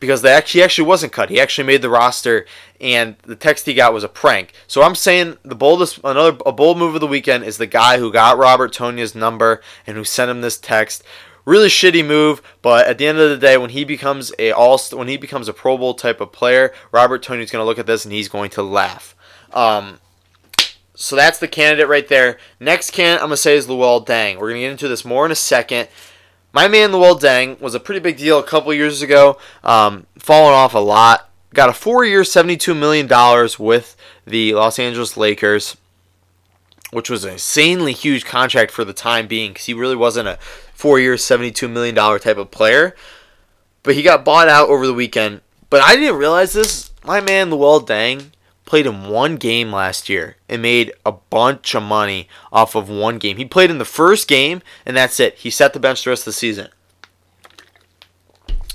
because they actually, he actually wasn't cut. He actually made the roster, and the text he got was a prank. So I'm saying the boldest, another a bold move of the weekend is the guy who got Robert Tonyan's number and who sent him this text. Really shitty move, but at the end of the day, when he becomes a all when he becomes a Pro Bowl type of player, Robert Tonyan's going to look at this and he's going to laugh. Um, so that's the candidate right there. Next candidate I'm going to say is Luol Deng. We're going to get into this more in a second. My man Luol Deng was a pretty big deal a couple years ago, um, falling off a lot. Got a four-year, $72 million with the Los Angeles Lakers, which was an insanely huge contract for the time being because he really wasn't a four-year, $72 million type of player. But he got bought out over the weekend. But I didn't realize this. My man Luol Deng played in one game last year and made a bunch of money off of one game. He played in the first game, and that's it. He sat the bench the rest of the season.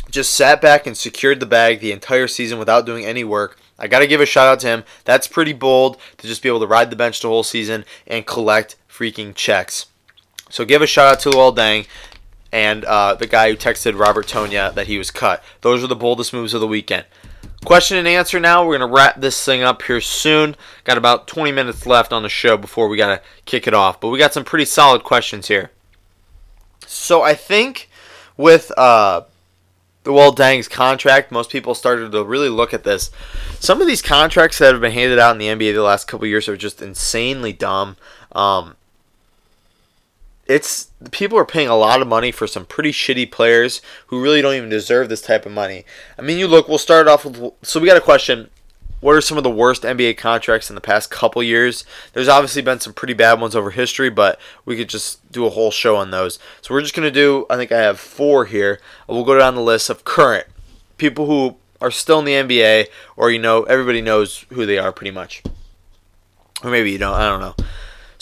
Just sat back and secured the bag the entire season without doing any work. I got to give a shout out to him. That's pretty bold to just be able to ride the bench the whole season and collect freaking checks. So give a shout out to Luol Deng and uh, the guy who texted Robert Tonyan that he was cut. Those are the boldest moves of the weekend. Question and answer now. We're going to wrap this thing up here soon. Got about 20 minutes left on the show before we got to kick it off. But we got some pretty solid questions here. So I think with uh, the Luol Deng's contract, most people started to really look at this. Some of these contracts that have been handed out in the NBA the last couple years are just insanely dumb. Um, it's people are paying a lot of money for some pretty shitty players who really don't even deserve this type of money. I mean, you look. We'll start off with. So we got a question. What are some of the worst NBA contracts in the past couple years? There's obviously been some pretty bad ones over history, but we could just do a whole show on those. So we're just gonna do. I think I have four here. We'll go down the list of current people who are still in the NBA, or you know, everybody knows who they are pretty much, or maybe you don't. I don't know.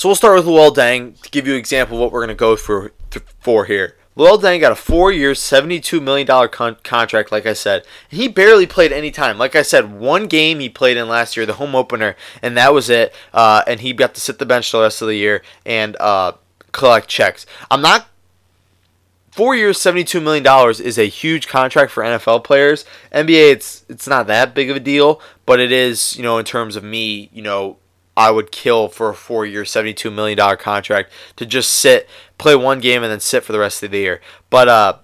So we'll start with Luol Deng to give you an example of what we're going to go for for here. Luol Deng got a four-year, $72 million con- contract, like I said. And he barely played any time. Like I said, one game he played in last year, the home opener, and that was it. Uh, and he got to sit the bench the rest of the year and uh, collect checks. I'm not four years, seventy-two million dollars is a huge contract for NFL players. NBA, it's it's not that big of a deal, but it is, you know, in terms of me, you know, I would kill for a four year, $72 million contract to just sit, play one game, and then sit for the rest of the year. But, uh,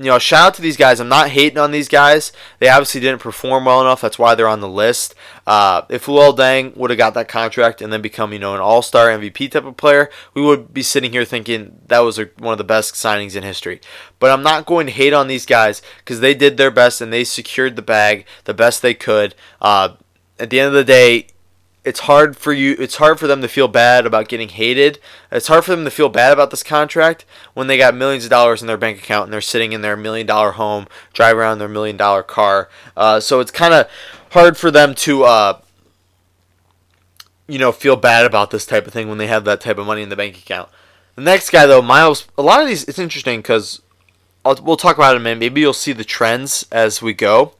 you know, shout out to these guys. I'm not hating on these guys. They obviously didn't perform well enough. That's why they're on the list. Uh, if Luol Deng would have got that contract and then become, you know, an All Star MVP type of player, we would be sitting here thinking that was a, one of the best signings in history. But I'm not going to hate on these guys because they did their best and they secured the bag the best they could. Uh, at the end of the day, it's hard for you it's hard for them to feel bad about getting hated it's hard for them to feel bad about this contract when they got millions of dollars in their bank account and they're sitting in their million dollar home drive around their million dollar car uh, so it's kind of hard for them to uh, you know feel bad about this type of thing when they have that type of money in the bank account The next guy though, Miles. A lot of these, it's interesting because we'll talk about it in a minute. Maybe you'll see the trends as we go.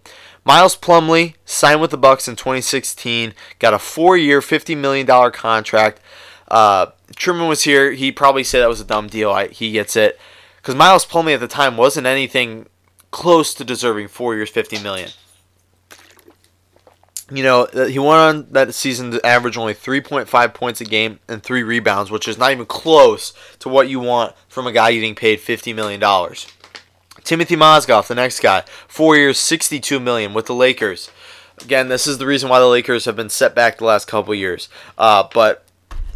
Miles Plumlee signed with the Bucks in 2016, got a four-year, $50 million contract. Uh, Truman was here. He probably said that was a dumb deal. I, he gets it because Miles Plumlee at the time wasn't anything close to deserving four years, 50 million. You know, uh, he went on that season to average only 3.5 points a game and three rebounds, which is not even close to what you want from a guy getting paid $50 million. Timothy Mozgov, the next guy, four years, sixty-two million with the Lakers. Again, this is the reason why the Lakers have been set back the last couple years. Uh, but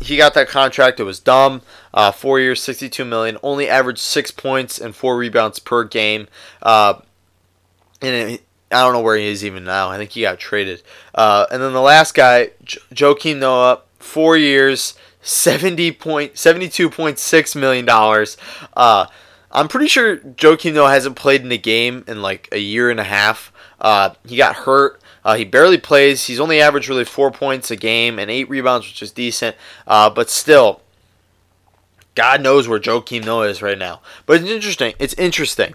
he got that contract. It was dumb. Uh, four years, sixty-two million. Only averaged six points and four rebounds per game. Uh, and it, I don't know where he is even now. I think he got traded. Uh, and then the last guy, J- Joakim Noah, four years, seventy point seventy-two point six million dollars. I'm pretty sure Joakim Noah hasn't played in a game in like a year and a half. Uh, he got hurt. Uh, he barely plays. He's only averaged really four points a game and eight rebounds, which is decent. Uh, but still, God knows where Joakim Noah is right now. But it's interesting. It's interesting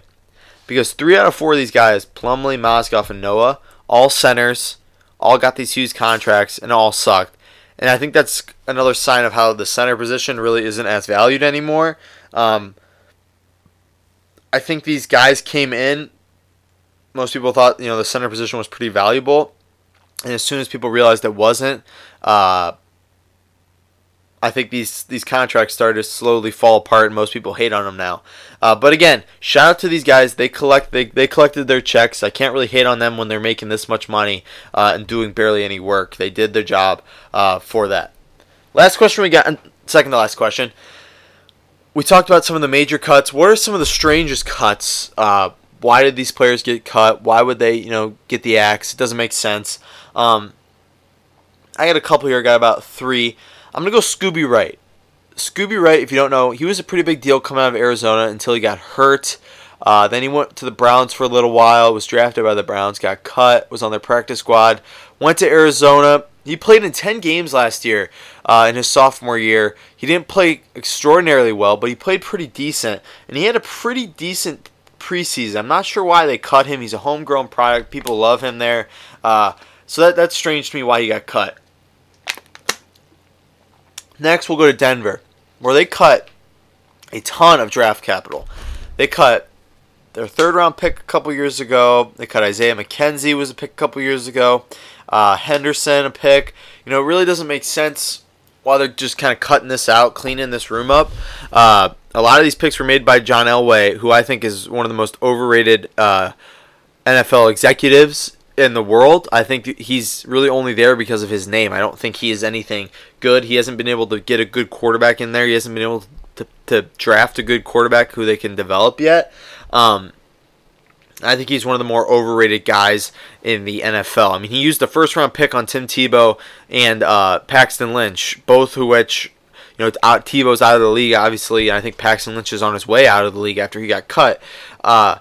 because three out of four of these guys, Plumlee, Mozgov, and Noah, all centers, all got these huge contracts and all sucked. And I think that's another sign of how the center position really isn't as valued anymore. Um, I think these guys came in. Most people thought you know the center position was pretty valuable, and as soon as people realized it wasn't, uh, I think these these contracts started to slowly fall apart, and most people hate on them now. Uh, but again, shout out to these guys. They collect they, they collected their checks. I can't really hate on them when they're making this much money uh, and doing barely any work. They did their job uh, for that. Last question we got, second to last question we talked about some of the major cuts. What are some of the strangest cuts? Uh, why did these players get cut? Why would they, you know, get the axe? It doesn't make sense. Um, I got a couple here. I got about three. I'm gonna go Scooby Wright. Scooby Wright, if you don't know, he was a pretty big deal coming out of Arizona until he got hurt. Uh, then he went to the Browns for a little while. Was drafted by the Browns. Got cut. Was on their practice squad. Went to Arizona. He played in 10 games last year uh, in his sophomore year. He didn't play extraordinarily well, but he played pretty decent. And he had a pretty decent preseason. I'm not sure why they cut him. He's a homegrown product. People love him there. Uh, so that, that's strange to me why he got cut. Next, we'll go to Denver, where they cut a ton of draft capital. They cut their third round pick a couple years ago. They cut Isaiah McKenzie was a pick a couple years ago uh, Henderson a pick. You know, it really doesn't make sense while they're just kind of cutting this out, cleaning this room up. Uh, a lot of these picks were made by John Elway, who I think is one of the most overrated uh, NFL executives in the world. I think he's really only there because of his name. I don't think he is anything good. He hasn't been able to get a good quarterback in there. He hasn't been able to, to draft a good quarterback who they can develop yet. Um, I think he's one of the more overrated guys in the NFL. I mean, he used the first round pick on Tim Tebow and uh, Paxton Lynch, both of which, you know, Tebow's out of the league, obviously, and I think Paxton Lynch is on his way out of the league after he got cut. Uh,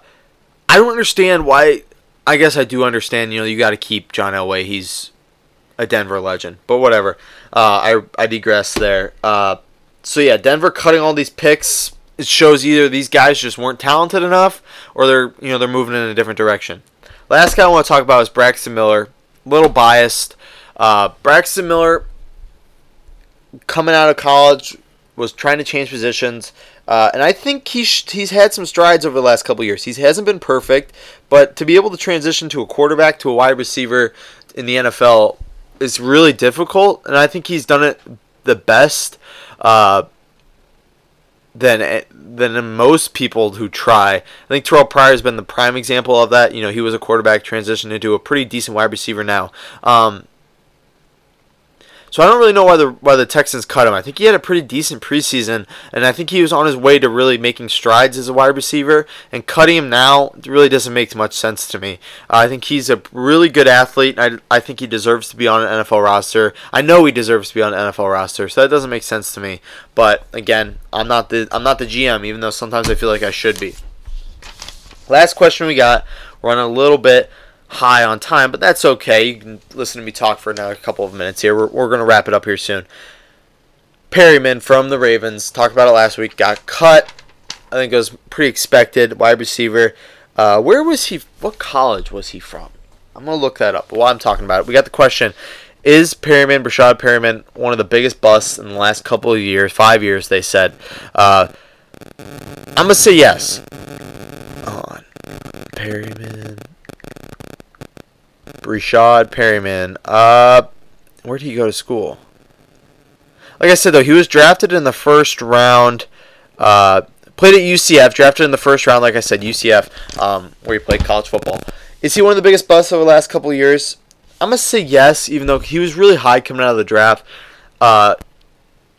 I don't understand why. I guess I do understand. You know, you got to keep John Elway. He's a Denver legend, but whatever. Uh, I I digress there. Uh, so yeah, Denver cutting all these picks it shows either these guys just weren't talented enough or they're you know they're moving in a different direction. Last guy I want to talk about is Braxton Miller. A little biased. Uh, Braxton Miller coming out of college was trying to change positions. Uh, and I think he's he's had some strides over the last couple years. He hasn't been perfect, but to be able to transition to a quarterback to a wide receiver in the NFL is really difficult, and I think he's done it the best. Uh, than eh, than most people who try. I think Terrell Pryor has been the prime example of that. You know, he was a quarterback, transitioned into a pretty decent wide receiver now. Um, so I don't really know why the why the Texans cut him. I think he had a pretty decent preseason, and I think he was on his way to really making strides as a wide receiver. And cutting him now really doesn't make much sense to me. Uh, I think he's a really good athlete. I, I think he deserves to be on an NFL roster. I know he deserves to be on an NFL roster, so that doesn't make sense to me. But again, I'm not the I'm not the GM, even though sometimes I feel like I should be. Last question we got. We're on a little bit high on time, but that's okay. You can listen to me talk for another couple of minutes here. We're, we're going to wrap it up here soon. Perriman from the Ravens, talked about it last week, got cut. I think it was pretty expected. Wide receiver. Uh, where was he? What college was he from? I'm gonna look that up. While I'm talking about it, we got the question: Is Perriman, Breshad Perriman, one of the biggest busts in the last couple of years? Five years, they said. Uh, I'm gonna say yes. On Perriman, Breshad Perriman. Uh, where did he go to school? Like I said though, he was drafted in the first round. Uh, played at UCF, drafted in the first round. Like I said, UCF, um, where he played college football. Is he one of the biggest busts over the last couple of years? I'm gonna say yes, even though he was really high coming out of the draft. Uh,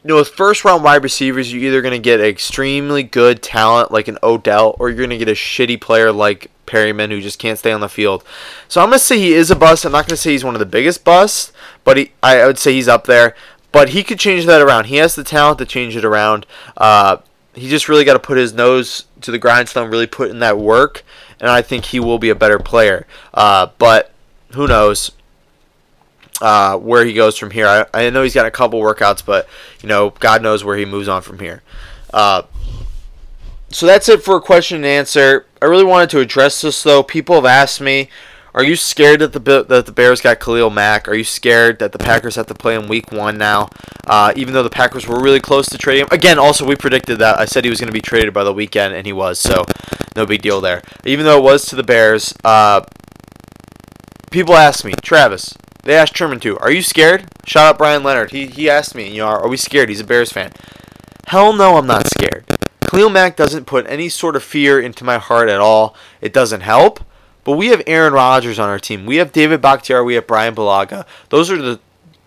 you know, with first round wide receivers, you're either gonna get extremely good talent like an Odell, or you're gonna get a shitty player like Perriman who just can't stay on the field. So I'm gonna say he is a bust. I'm not gonna say he's one of the biggest busts, but he, I would say he's up there. But he could change that around. He has the talent to change it around. Uh, he just really got to put his nose to the grindstone, really put in that work, and I think he will be a better player. Uh, but who knows uh, where he goes from here? I, I, know he's got a couple workouts, but you know, God knows where he moves on from here. Uh, so that's it for a question and answer. I really wanted to address this though. People have asked me are you scared that the that the Bears got Khalil Mack? Are you scared that the Packers have to play in Week One now? Uh, even though the Packers were really close to trading him. Again, also we predicted that. I said he was going to be traded by the weekend, and he was. So no big deal there. Even though it was to the Bears, uh, people asked me, Travis. They asked Sherman too. Are you scared? Shout out Brian Leonard. He he asked me. You know, are we scared? He's a Bears fan. Hell no, I'm not scared. Khalil Mack doesn't put any sort of fear into my heart at all. It doesn't help. But we have Aaron Rodgers on our team. We have David Bakhtiari. We have Brian Bulaga. Those are the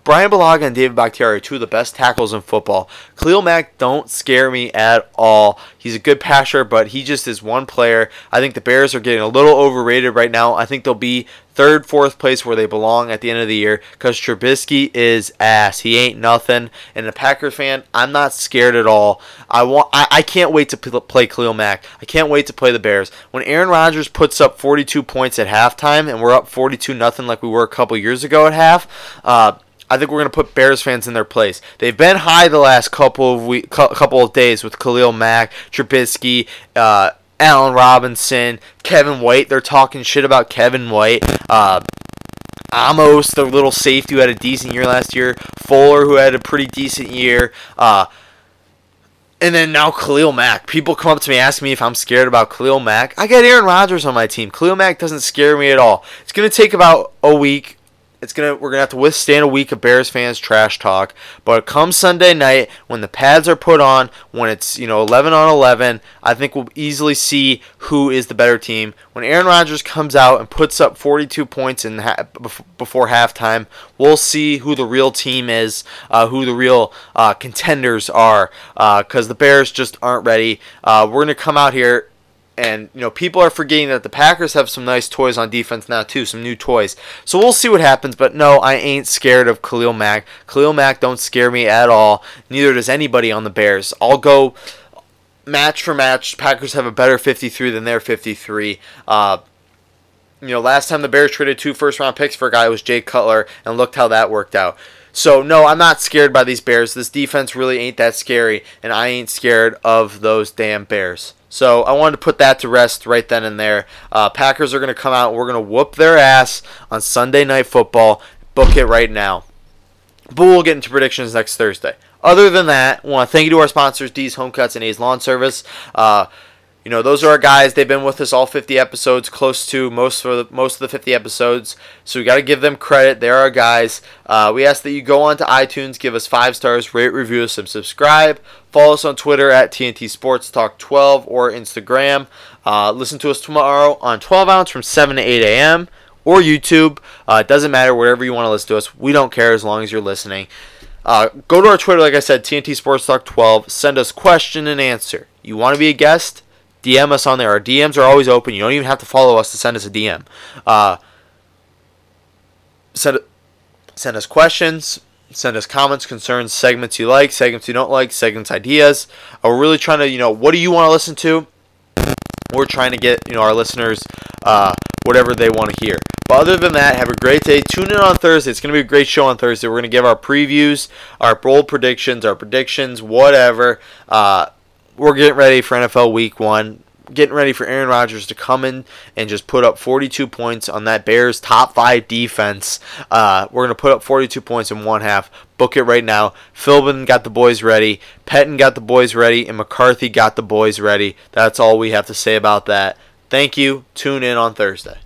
Brian Bulaga and David Bakhtiari are two of the best tackles in football. Khalil Mack don't scare me at all. He's a good passer, but he just is one player. I think the Bears are getting a little overrated right now. I think they'll be third, fourth place where they belong at the end of the year because Trubisky is ass. He ain't nothing. And a Packers fan, I'm not scared at all. I want. I, I can't wait to play Khalil Mack. I can't wait to play the Bears. When Aaron Rodgers puts up 42 points at halftime and we're up 42 nothing like we were a couple years ago at half, uh, I think we're going to put Bears fans in their place. They've been high the last couple of week, couple of days with Khalil Mack, Trubisky, uh, Allen Robinson, Kevin White. They're talking shit about Kevin White. Uh, Amos, the little safety who had a decent year last year. Fuller, who had a pretty decent year. Uh, and then now Khalil Mack. People come up to me asking me if I'm scared about Khalil Mack. I got Aaron Rodgers on my team. Khalil Mack doesn't scare me at all. It's going to take about a week it's gonna we're gonna have to withstand a week of Bears fans trash talk. But come Sunday night, when the pads are put on, when it's you know 11 on 11, I think we'll easily see who is the better team. When Aaron Rodgers comes out and puts up 42 points in ha- before halftime, we'll see who the real team is, uh, who the real uh, contenders are, because uh, the Bears just aren't ready. Uh, we're gonna come out here and you know people are forgetting that the Packers have some nice toys on defense now too, some new toys. So we'll see what happens. But no, I ain't scared of Khalil Mack. Khalil Mack don't scare me at all. Neither does anybody on the Bears. I'll go match for match. Packers have a better 53 than their 53. Uh, you know, last time the Bears traded two first round picks for a guy was Jay Cutler, and looked how that worked out. So no, I'm not scared by these Bears. This defense really ain't that scary, and I ain't scared of those damn Bears. So I wanted to put that to rest right then and there. Uh, Packers are going to come out. We're going to whoop their ass on Sunday Night Football. Book it right now. But we'll get into predictions next Thursday. Other than that, I want to thank you to our sponsors, D's Home Cuts and A's Lawn Service. Uh, you know, those are our guys. They've been with us all 50 episodes, close to most of the, most of the 50 episodes. So we got to give them credit. They're our guys. Uh, we ask that you go on to iTunes, give us five stars, rate, review us, and subscribe. Follow us on Twitter at TNT Sports Talk 12 or Instagram. Uh, listen to us tomorrow on 12 ounce from 7 to 8 a.m. or YouTube. Uh, it doesn't matter wherever you want to listen to us. We don't care as long as you're listening. Uh, go to our Twitter, like I said, TNT Sports Talk 12. Send us question and answer. You want to be a guest? DM us on there. Our DMs are always open. You don't even have to follow us to send us a DM. Uh, send send us questions. Send us comments, concerns, segments you like, segments you don't like, segments ideas. Uh, we're really trying to, you know, what do you want to listen to? We're trying to get, you know, our listeners uh, whatever they want to hear. But other than that, have a great day. Tune in on Thursday. It's going to be a great show on Thursday. We're going to give our previews, our bold predictions, our predictions, whatever. Uh, we're getting ready for NFL Week One getting ready for Aaron Rodgers to come in and just put up 42 points on that Bears top five defense. Uh, we're going to put up 42 points in one half. Book it right now. Philbin got the boys ready. Pettine got the boys ready. And McCarthy got the boys ready. That's all we have to say about that. Thank you. Tune in on Thursday.